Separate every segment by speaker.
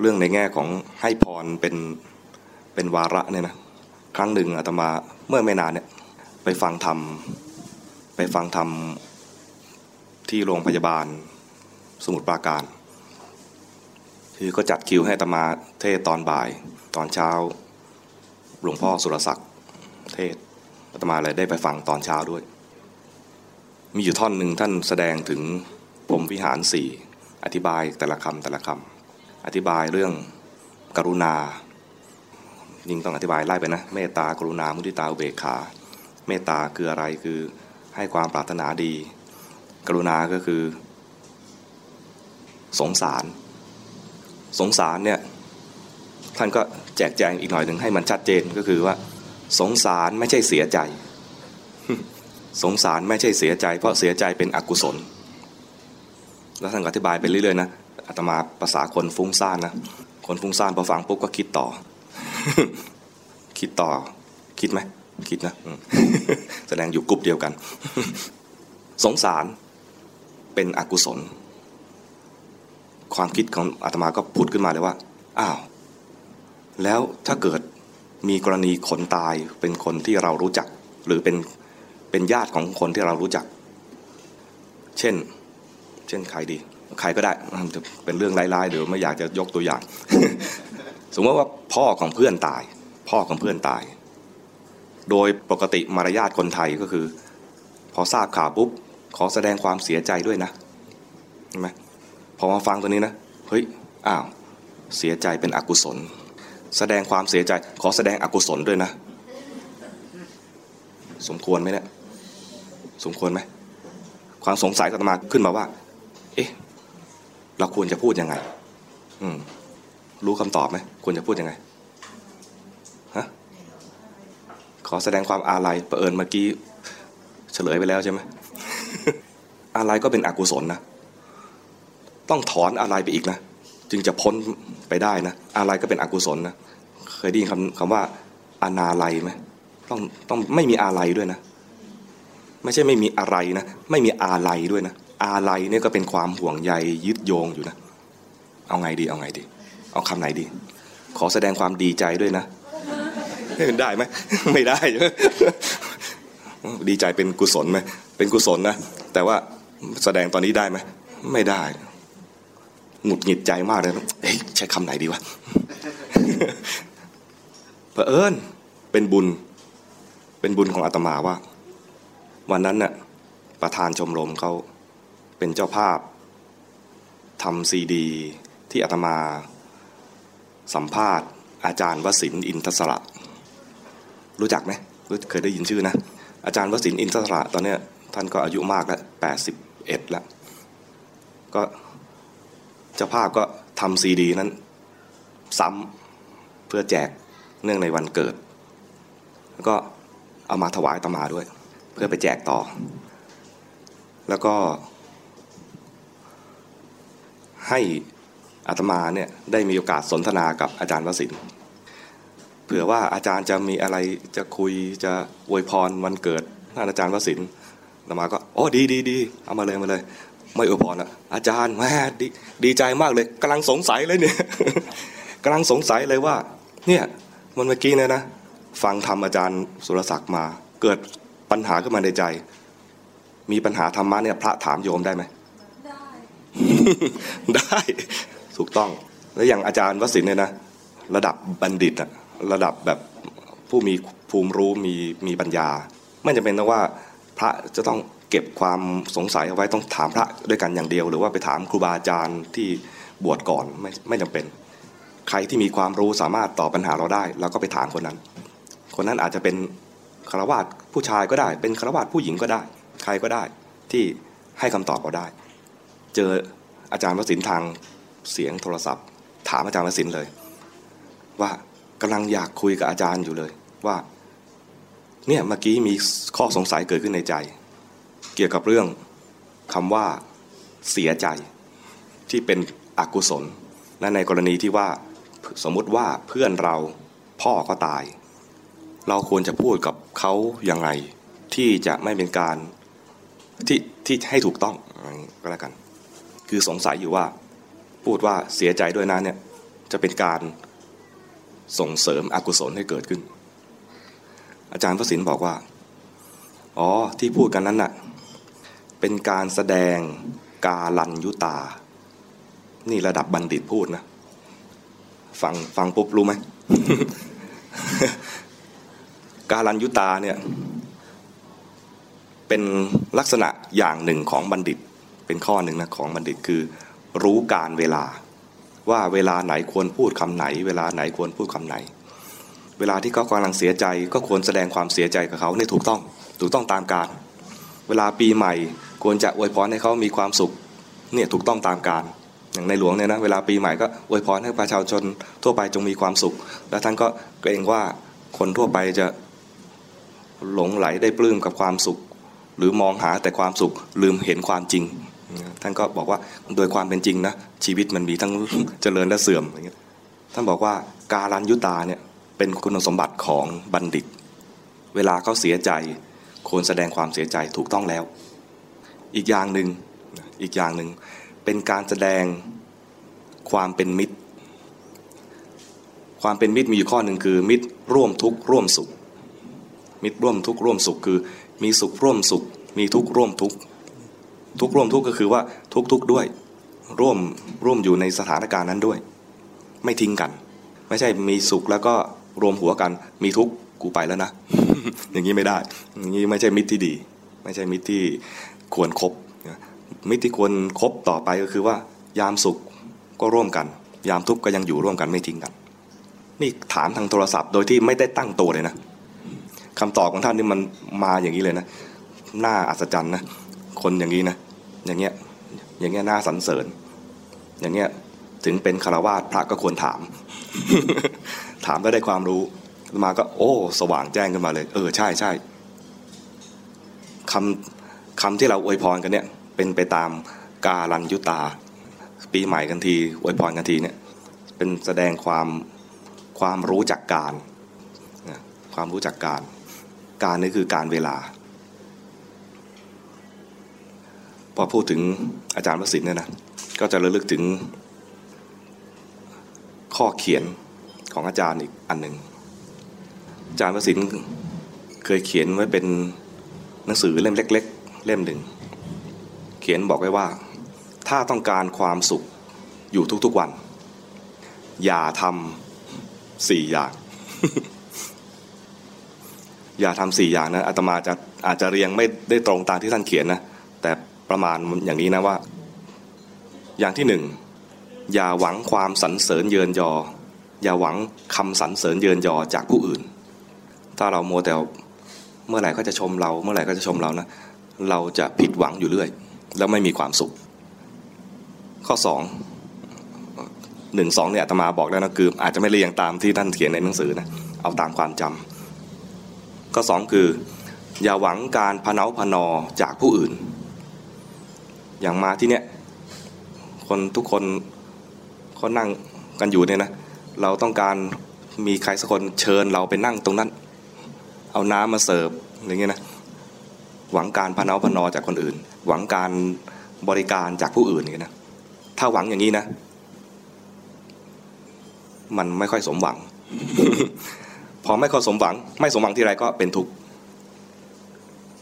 Speaker 1: เรื่องในแง่ของให้พรเป็นเป็นวาระเนี่ยนะครั้งหนึ่งอาตมาเมื่อไม่นานเนี่ยไปฟังธรรมไปฟังธรรมที่โรงพยาบาลสมุทรปราการ คือก็จัดคิวให้อาตมาเทศตอนบ่าย ตอนเช้าหลวงพ่อสุรศักดิ์เทศอาตมาเลยได้ไปฟังตอนเช้าด้วย มีอยู่ท่อนหนึ่งท่านแสดงถึงพรหมวิหารสี่อธิบายแต่ละคำแต่ละคำ อธิบายเรื่องกรุณา ยิ่งต้องอธิบายไล่ไปนะเมตตากรุณามุทิตาอุเบกขา เมตตาคืออะไรคือให้ความปรารถนาดี กรุณาก็คือ สงสาร สงสารเนี่ยท่านก็แจกแจงอีกหน่อยหนึ่งให้มันชัดเจนก็คือว่า สงสารไม่ใช่เสียใจ สงสารไม่ใช่เสียใจ เพราะเสียใจเป็นอกุศล แล้วท่านอธิบายไปเรื่อยๆนะ อาตมาภาษาคนฟุ้งซ่านนะ คนฟุ้งซ่านพอฟังปุ๊บก็คิดต่อ คิดต่อ คิดไหม คิดนะ แสดงอยู่กลุ่มเดียวกัน สงสารเป็นอกุศล ความคิดของอาตมาก็พูดขึ้นมาเลยว่า อ้าว แล้วถ้าเกิดมีกรณีคนตายเป็นคนที่เรารู้จัก หรือเป็นเป็นญาติของคนที่เรารู้จัก เช่น เช่นใครดี ใครก็ได้จะเป็นเรื่องร้ๆเดี๋ยวไม่อยากจะยกตัวอย่าง สมมติว่าพ่อของเพื่อนตาย พ่อของเพื่อนตาย โดยปกติมารยาทคนไทยก็คือ พอทราบข่าวปุ๊บขอแสดงความเสียใจด้วยนะใช่ไหมพอมาฟังตัวนี้นะเฮ้ยอ้าวเสียใจเป็นอกุศล แสดงความเสียใจขอแสดงอกุศลด้วยนะ สมควรไหมเนี่ยสมควรไหมความสงสัยก็มาขึ้นมาว่า เอ๊ะ เราควรจะพูดยังไง อืม รู้คำตอบไหมควรจะพูดยังไงฮะขอแสดงความอาลัยประเอิญเมื่อกี้เฉลยไปแล้วใช่ไหมอาลัยก็เป็นอกุศลนะต้องถอนอาลัยไปอีกนะจึงจะพ้นไปได้นะอาลัยก็เป็นอกุศลนะเคยได้ยินคำคำว่าอนาลัยไหมต้องต้องไม่มีอาลัยด้วยนะ ไม่ใช่ไม่มีอะไรนะ ไม่มีอาลัยด้วยนะ อาลัยเนี่ยก็เป็นความห่วงใยยึดโยงอยู่นะ เอาไงดี เอาไงดี เอาคำไหนดี ขอแสดงความดีใจด้วยนะได้ไหมไม่ได้ ดีใจเป็นกุศลไหมเป็นกุศลนะ แต่ว่าแสดงตอนนี้ได้ไหมไม่ได้หงุดหงิดใจมากเลยเฮ้ยใช้คำไหนดีวะเผอิญเป็นบุญ เป็นบุญของอาตมาว่า วันนั้นน่ะประธานชมรมเขา เป็นเจ้าภาพทำซีดี ที่อาตมาสัมภาษณ์ อาจารย์วสินอินทศระ รู้จักไหมเคยได้ยินชื่อนะ อาจารย์วสินอินทศระตอนเนี้ยท่านก็อายุมากแล้วแปดสิบเอ็ดแล้ว ก็เจ้าภาพก็ทำซีดีนั้น ซ้ำเพื่อแจกเนื่องในวันเกิด แล้วก็เอามาถวายตมาด้วย เพื่อไปแจกต่อ แล้วก็ ให้อาตมาเนี่ยได้มีโอกาสสนทนากับอาจารย์วสินเผื่อว่าอาจารย์จะมีอะไรจะคุยจะอวยพรวันเกิดท่านอาจารย์วสินอาตมาก็ โอ้ดีดีดีเอามาเลยมาเลย ไม่อวยพรอะอาจารย์แม่ดดีใจมากเลยกำลังสงสัยเลยเนี่ยกำลังสงสัยเลยว่า เนี่ยมันเมื่อกี้เนี่ยนะ ฟังธรรมอาจารย์สุรศักดิ์มา เกิดปัญหาขึ้นมาในใจ มีปัญหาธรรมะเนี่ยพระถามโยมได้ไหม
Speaker 2: ได้
Speaker 1: ถูกต้องแล้วอย่างอาจารย์วสินเนี่ยนะระดับบัณฑิตอะระดับแบบผู้มีภูมิรู้มีมีปัญญา ไม่จำเป็นต้องว่าพระจะต้องเก็บความสงสัยเอาไว้ต้องถามพระด้วยกันอย่างเดียว หรือว่าไปถามครูบาอาจารย์ที่บวชก่อนไม่ไม่จำเป็น ใครที่มีความรู้สามารถตอบปัญหาเราได้เราก็ไปถามคนนั้น คนนั้นอาจจะเป็นคารวาสผู้ชายก็ได้ เป็นคารวาสผู้หญิงก็ได้ ใครก็ได้ที่ให้คำตอบเราได้ เจอ อาจารย์วสินทางเสียงโทรศัพท์ ถามอาจารย์วสินเลย ว่ากำลังอยากคุยกับอาจารย์อยู่เลย ว่า เนี่ยเมื่อกี้มีข้อสงสัยเกิดขึ้นในใจ เกี่ยวกับเรื่องคำว่าเสียใจ ที่เป็นอกุศลและในกรณีที่ว่าสมมุติว่าเพื่อนเราพ่อก็ตาย เราควรจะพูดกับเขายังไง ที่จะไม่เป็นการที่ที่ให้ถูกต้องก็แล้วกัน คือสงสัยอยู่ว่า พูดว่าเสียใจด้วยนะเนี่ยจะเป็นการส่งเสริมอกุศลให้เกิดขึ้น อาจารย์พระศิลป์บอกว่า อ๋อที่พูดกันนั้นน่ะเป็นการแสดงกาลันยุตา นี่ระดับบัณฑิตพูดนะ ฟังฟังปุ๊บรู้ไหม กาลันยุตาเนี่ย เป็นลักษณะอย่างหนึ่งของบัณฑิต เป็นข้อหนึ่งนะของบัณฑิตคือ รู้การเวลา ว่าเวลาไหนควรพูดคำไหน เวลาไหนควรพูดคำไหน เวลาที่เขากำลังเสียใจก็ควรแสดงความเสียใจกับเขาเนี่ยถูกต้องถูกต้องตามการเวลาปีใหม่ควรจะอวยพรให้เขามีความสุขเนี่ยถูกต้องตามการอย่างในหลวงเนี่ยนะเวลาปีใหม่ก็อวยพรให้ประชาชนทั่วไปจงมีความสุข แล้วท่านก็เกรงว่าคนทั่วไปจะหลงไหลได้ปลื้มกับความสุข หรือมองหาแต่ความสุขลืมเห็นความจริง ท่านก็บอกว่าโดยความเป็นจริงนะชีวิตมันมีทั้งเจริญและเสื่อมอย่างเงี้ยท่านบอกว่าการันยุตาเนี่ยเป็นคุณสมบัติของบัณฑิต เวลาเขาเสียใจควรแสดงความเสียใจถูกต้องแล้ว อีกอย่างหนึ่งอีกอย่างหนึ่งเป็นการแสดงความเป็นมิตร ความเป็นมิตรมีอยู่ข้อหนึ่งคือ มิตรร่วมทุกข์ร่วมสุข มิตรร่วมทุกข์ร่วมสุขคือ มีสุขร่วมสุข มีทุกข์ร่วมทุกข์ ทุกร่วมทุกก็คือว่าทุกทุกด้วย ร่วมร่วมอยู่ในสถานการณ์นั้นด้วย ไม่ทิ้งกัน ไม่ใช่มีสุขแล้วก็รวมหัวกันมีทุกกูไปแล้วนะ อย่างนี้ไม่ได้ อย่างนี้ไม่ใช่มิตรที่ดี ไม่ใช่มิตรที่ควรครบมิตรที่ควรครบต่อไปก็คือว่า ยามสุขก็ร่วมกัน ยามทุกข์ก็ยังอยู่ร่วมกันไม่ทิ้งกัน นี่ถามทางโทรศัพท์โดยที่ไม่ได้ตั้งตัวเลยนะคำตอบของท่านนี่มันมาอย่างนี้เลยนะ น่าอัศจรรย์นะ คนอย่างนี้นะ อย่างเงี้ยอย่างเงี้ยน่าสรรเสริญ อย่างเงี้ยถึงเป็นคารวาสพระก็ควรถาม ถามแล้วได้ความรู้มาก็ โอ้ สว่างแจ้งขึ้นมาเลย เออใช่ใช่คำคำที่เราอวยพรกันเนี่ย เป็นไปตามกาลันยุตา ปีใหม่กันทีอวยพรกันทีเนี่ย เป็นแสดงความความรู้จักการ ความรู้จักการ การนี่คือการเวลา พอพูดถึงอาจารย์วสินเนี่ยนะก็จะระลึกถึงข้อเขียนของอาจารย์อีกอันหนึ่งอาจารย์วสินเคยเขียนไว้เป็นหนังสือเล่มเล็ก ๆ เล่มหนึ่ง เขียนบอกไว้ว่า ถ้าต้องการความสุขอยู่ทุกๆวัน อย่าทำสี่อย่าง อย่าทำสี่อย่างนะอาตมาจะอาจจะเรียงไม่ได้ตรงตามที่ท่านเขียนนะ ประมาณอย่างนี้นะว่า อย่างที่หนึ่งอย่าหวังความสรรเสริญเยินยอ อย่าหวังคำสรรเสริญเยินยอจากผู้อื่น ถ้าเราโมแต่เมื่อไหร่ก็จะชมเรา เมื่อไหร่ก็จะชมเรานะเราจะผิดหวังอยู่เรื่อย แล้วไม่มีความสุข ข้อสองหนึ่งสองเนี่ยอาตมาบอกแล้วนะคือ อาจจะไม่เรียงตามที่ท่านเขียนในหนังสือนะเอาตามความจำข้อสองคือ อย่าหวังการพนาพนอจากผู้อื่น อย่างมาที่เนี้ยคนทุกคนเขานั่งกันอยู่เนี่ยนะเราต้องการมีใครสักคนเชิญเราไปนั่งตรงนั้น เอาน้ำมาเสิร์ฟอย่างเงี้ยนะหวังการพนาพนอจากคนอื่น หวังการบริการจากผู้อื่นอย่างเงี้ยนะถ้าหวังอย่างนี้นะ มันไม่ค่อยสมหวัง พอไม่ค่อยสมหวัง ไม่สมหวังที่ไรก็เป็นทุกข์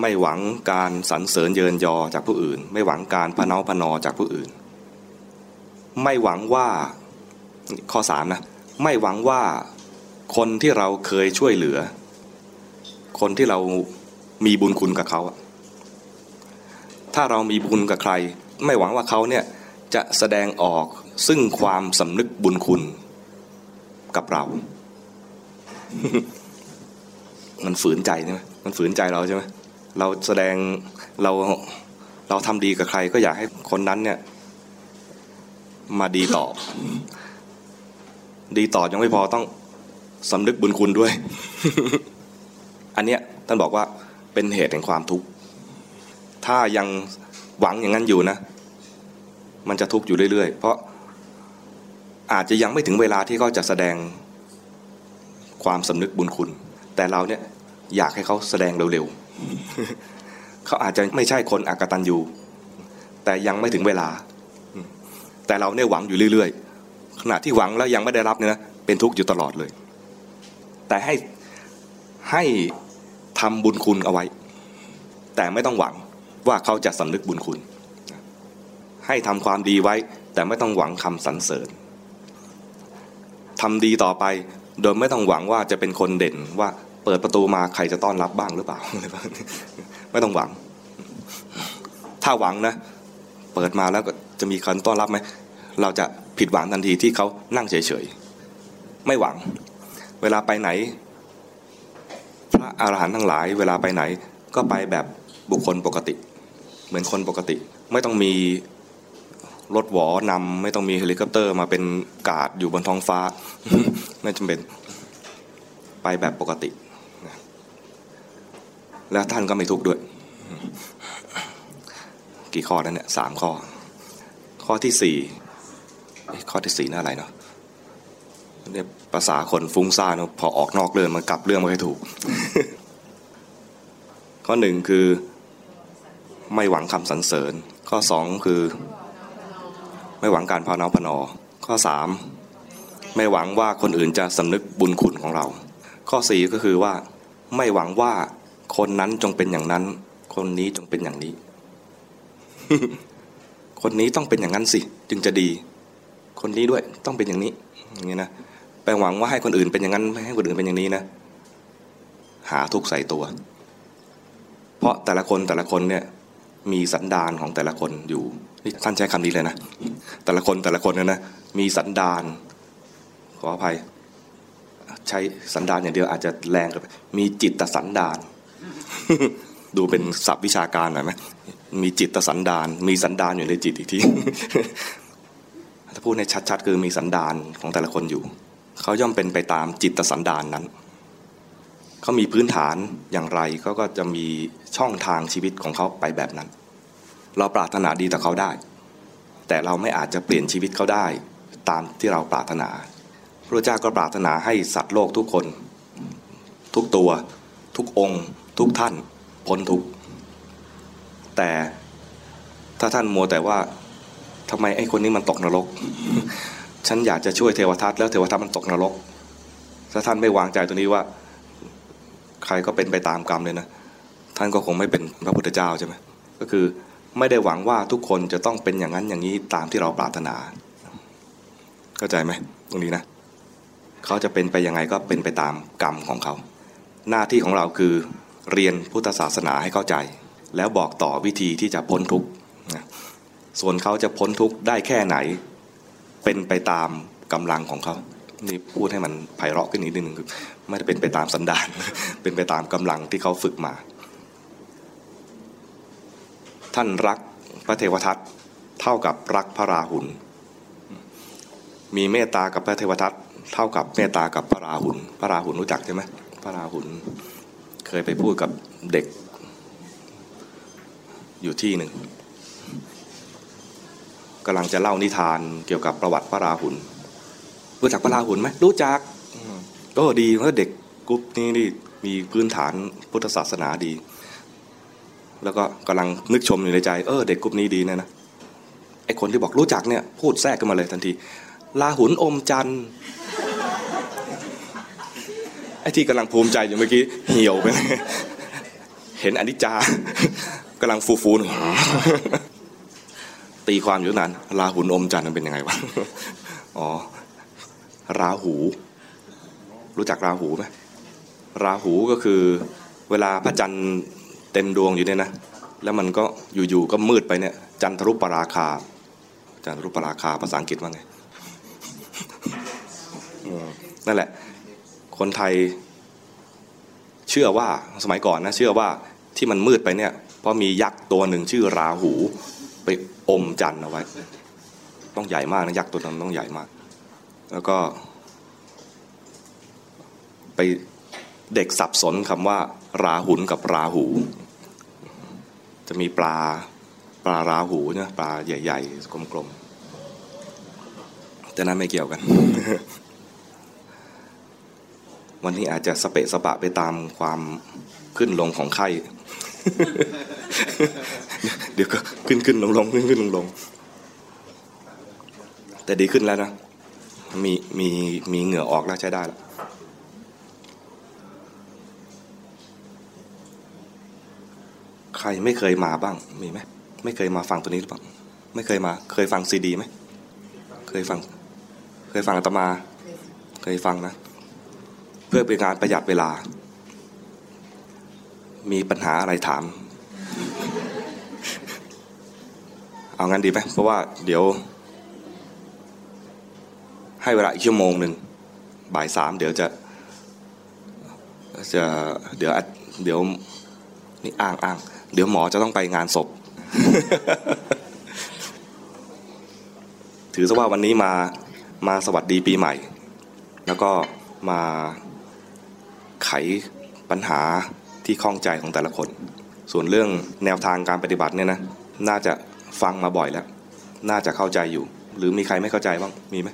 Speaker 1: ไม่หวังการสรรเสริญเยินยอจากผู้อื่น ไม่หวังการพนาพนอจากผู้อื่น ไม่หวังว่าข้อสามนะไม่หวังว่าคนที่เราเคยช่วยเหลือ คนที่เรามีบุญคุณกับเขาถ้าเรามีบุญกับใคร ไม่หวังว่าเขาเนี่ยจะแสดงออกซึ่งความสำนึกบุญคุณกับเรา มันฝืนใจใช่ไหมมันฝืนใจเราใช่ไหม เราแสดงเราเราทำดีกับใครก็อยากให้คนนั้นเนี่ย มาดีตอบ ดีต่อยังไม่พอต้องสำนึกบุญคุณด้วย อันเนี้ยท่านบอกว่าเป็นเหตุแห่งความทุกข์ ถ้ายังหวังอย่างนั้นอยู่นะ มันจะทุกข์อยู่เรื่อยๆ เพราะอาจจะยังไม่ถึงเวลาที่เขาจะแสดงความสำนึกบุญคุณ แต่เราเนี่ยอยากให้เขาแสดงเร็วๆ เขาอาจจะไม่ใช่คนอักตันยูแต่ยังไม่ถึงเวลา แต่เราเนี่ยหวังอยู่เรื่อยๆ ขณะที่หวังแล้วยังไม่ได้รับเนี่ยนะเป็นทุกข์อยู่ตลอดเลย แต่ให้ให้ทำบุญคุณเอาไว้ แต่ไม่ต้องหวังว่าเขาจะสำนึกบุญคุณ ให้ทำความดีไว้ แต่ไม่ต้องหวังคำสรรเสริญทำดีต่อไปโดยไม่ต้องหวังว่าจะเป็นคนเด่นว่า เปิดประตูมาใครจะต้อนรับบ้างหรือเปล่า ไม่ต้องหวัง ถ้าหวังนะ เปิดมาแล้วก็จะมีคนต้อนรับไหมเราจะผิดหวังทันทีที่เขานั่งเฉยๆไม่หวัง เวลาไปไหน พระอาหารหันต์ทั้งหลาย เวลาไปไหน ก็ไปแบบบุคคลปกติ เหมือนคนปกติ ไม่ต้องมีรถหวอนำไม่ต้องมีเฮลิคอปเตอร์มาเป็นการ์ดอยู่บนท้องฟ้า ไม่จำเป็นไปแบบปกติ แล้วท่านก็ไม่ทุกข์ด้วย กี่ข้อนั้นเนี่ยสามข้อ ข้อที่สี่ข้อที่สี่น่าอะไรเนาะเนี่ยภาษาคนฟุ้งซ่านพอออกนอกเรื่องมันกลับเรื่องไม่ค่อยถูก ข้อหนึ่งคือไม่หวังคำสรรเสริญ ข้อสองคือ ไม่หวังการพานาพนอ ข้อสามไม่หวังว่าคนอื่นจะสำนึกบุญคุณของเรา ข้อสี่ก็คือว่าไม่หวังว่า คนนั้นจงเป็นอย่างนั้น คนนี้จงเป็นอย่างนี้ คนนี้ต้องเป็นอย่างนั้นสิ จึงจะดี คนนี้ด้วยต้องเป็นอย่างนี้อย่างนี้นะไปหวังว่าให้คนอื่นเป็นอย่างนั้นไม่ให้คนอื่นเป็นอย่างนี้นะ หาทุกใส่ตัว เพราะแต่ละคนแต่ละคนเนี่ย มีสันดานของแต่ละคนอยู่นี่ท่านใช้คำนี้เลยนะแต่ละคนแต่ละคนเนี่ยนะมีสันดานขออภัย ใช้สันดานอย่างเดียวอาจจะแรงกับมีจิตตสันดาน ดูเป็นศัพท์วิชาการหน่อยไหมมีจิตสันดาน มีสันดานอยู่ในจิตอีกทีถ้าพูดในชัดๆ คือมีสันดานของแต่ละคนอยู่ เขาย่อมเป็นไปตามจิตสันดานนั้น เขามีพื้นฐานอย่างไรเขาก็จะมีช่องทางชีวิตของเขาไปแบบนั้น เราปรารถนาดีต่อเขาได้ แต่เราไม่อาจจะเปลี่ยนชีวิตเขาได้ตามที่เราปรารถนา พระเจ้าก็ปรารถนาให้สัตว์โลกทุกคน ทุกตัว ทุกองค์ ทุกท่านพ้นทุกแต่ถ้าท่านมัวแต่ว่าทำไมไอ้คนนี้มันตกนรก ฉันอยากจะช่วยเทวทัตแล้วเทวทัตมันตกนรก ถ้าท่านไม่วางใจตรงนี้ว่า ใครก็เป็นไปตามกรรมเลยนะ ท่านก็คงไม่เป็นพระพุทธเจ้าใช่ไหมก็คือไม่ได้หวังว่าทุกคนจะต้องเป็นอย่างนั้นอย่างนี้ตามที่เราปรารถนา เข้าใจไหมตรงนี้นะ เขาจะเป็นไปยังไงก็เป็นไปตามกรรมของเขา หน้าที่ของเราคือ เรียนพุทธศาสนาให้เข้าใจ แล้วบอกต่อวิธีที่จะพ้นทุกข์ส่วนเขาจะพ้นทุกข์ได้แค่ไหน เป็นไปตามกำลังของเขานี่พูดให้มันไพเราะขึ้นนิดนึงคือไม่ได้เป็นไปตามสันดาน เป็นไปตามกำลังที่เขาฝึกมา ท่านรักพระเทวทัตเท่ากับรักพระราหุล มีเมตตากับพระเทวทัตเท่ากับเมตตากับพระราหุล พระราหุลรู้จักใช่ไหมพระราหุล เคยไปพูดกับเด็ก อยู่ที่หนึ่งกำลังจะเล่านิทานเกี่ยวกับประวัติพระราหุลรู้จักพระราหุลไหมรู้จักก็ดีเพราะเด็กกรุ๊ปนี้นี่มีพื้นฐานพุทธศาสนาดี แล้วก็กำลังนึกชมอยู่ในใจ เออ เด็กกรุ๊ปนี้ดีนะนะไอคนที่บอกรู้จักเนี่ย พูดแทรกขึ้นมาเลยทันทีราหูอมจันทร์ ไอ้ที่กำลังภูมิใจอยู่เมื่อกี้เหี่ยวไปเห็นอนิจจากำลังฟูฟูนตีความอยู่นานราหุนอมจันทร์มันเป็นยังไงวะอ๋อ ราหู รู้จักราหูไหมราหูก็คือเวลาพระจันทร์เต็มดวงอยู่เนี่ยนะแล้วมันก็อยู่ๆก็มืดไปเนี่ย จันทรุปราคา จันทรุปราคาภาษาอังกฤษว่าไงนั่นแหละ คนไทยเชื่อว่าสมัยก่อนนะเชื่อว่าที่มันมืดไปเนี่ยเพราะมียักษ์ตัวหนึ่งชื่อราหู ไปอมจันทร์เอาไว้ ต้องใหญ่มากนะยักษ์ตัวนั้นต้องใหญ่มาก แล้วก็ ไปเด็กสับสนคำว่า ราหุนกับราหู จะมีปลาปลาราหูเนี่ยปลาใหญ่ ๆ กลมๆแต่นั้นไม่เกี่ยวกัน วันนี้อาจจะสเปะสปะไปตามความขึ้นลงของไข้ เดี๋ยวก็ขึ้นขึ้นลงลงขึ้นขึ้นลงลงแต่ดีขึ้นแล้วนะ มีมีมีเหงื่อออกแล้วใช้ได้แล้วใครไม่เคยมาบ้างมีไหมไม่เคยมาฟังตัวนี้หรือเปล่าไม่เคยมา เคยฟังซีดีไหมเคยฟัง เคยฟังอาตมา เคยฟังนะ เพื่อเป็นการประหยัดเวลา มีปัญหาอะไรถาม เอางั้นดีไหมเพราะว่าเดี๋ยว ให้เวลาอีกชั่วโมงหนึ่งบ่ายสามเดี๋ยวจะจะเดี๋ยวเดี๋ยวนี่อ้างอ้างเดี๋ยวหมอจะต้องไปงานศพ ถือซะว่าวันนี้มามาสวัสดีปีใหม่ แล้วก็มา ไขปัญหาที่ข้องใจของแต่ละคน ส่วนเรื่องแนวทางการปฏิบัติเนี่ยนะ น่าจะฟังมาบ่อยแล้ว น่าจะเข้าใจอยู่ หรือมีใครไม่เข้าใจบ้าง มีไหม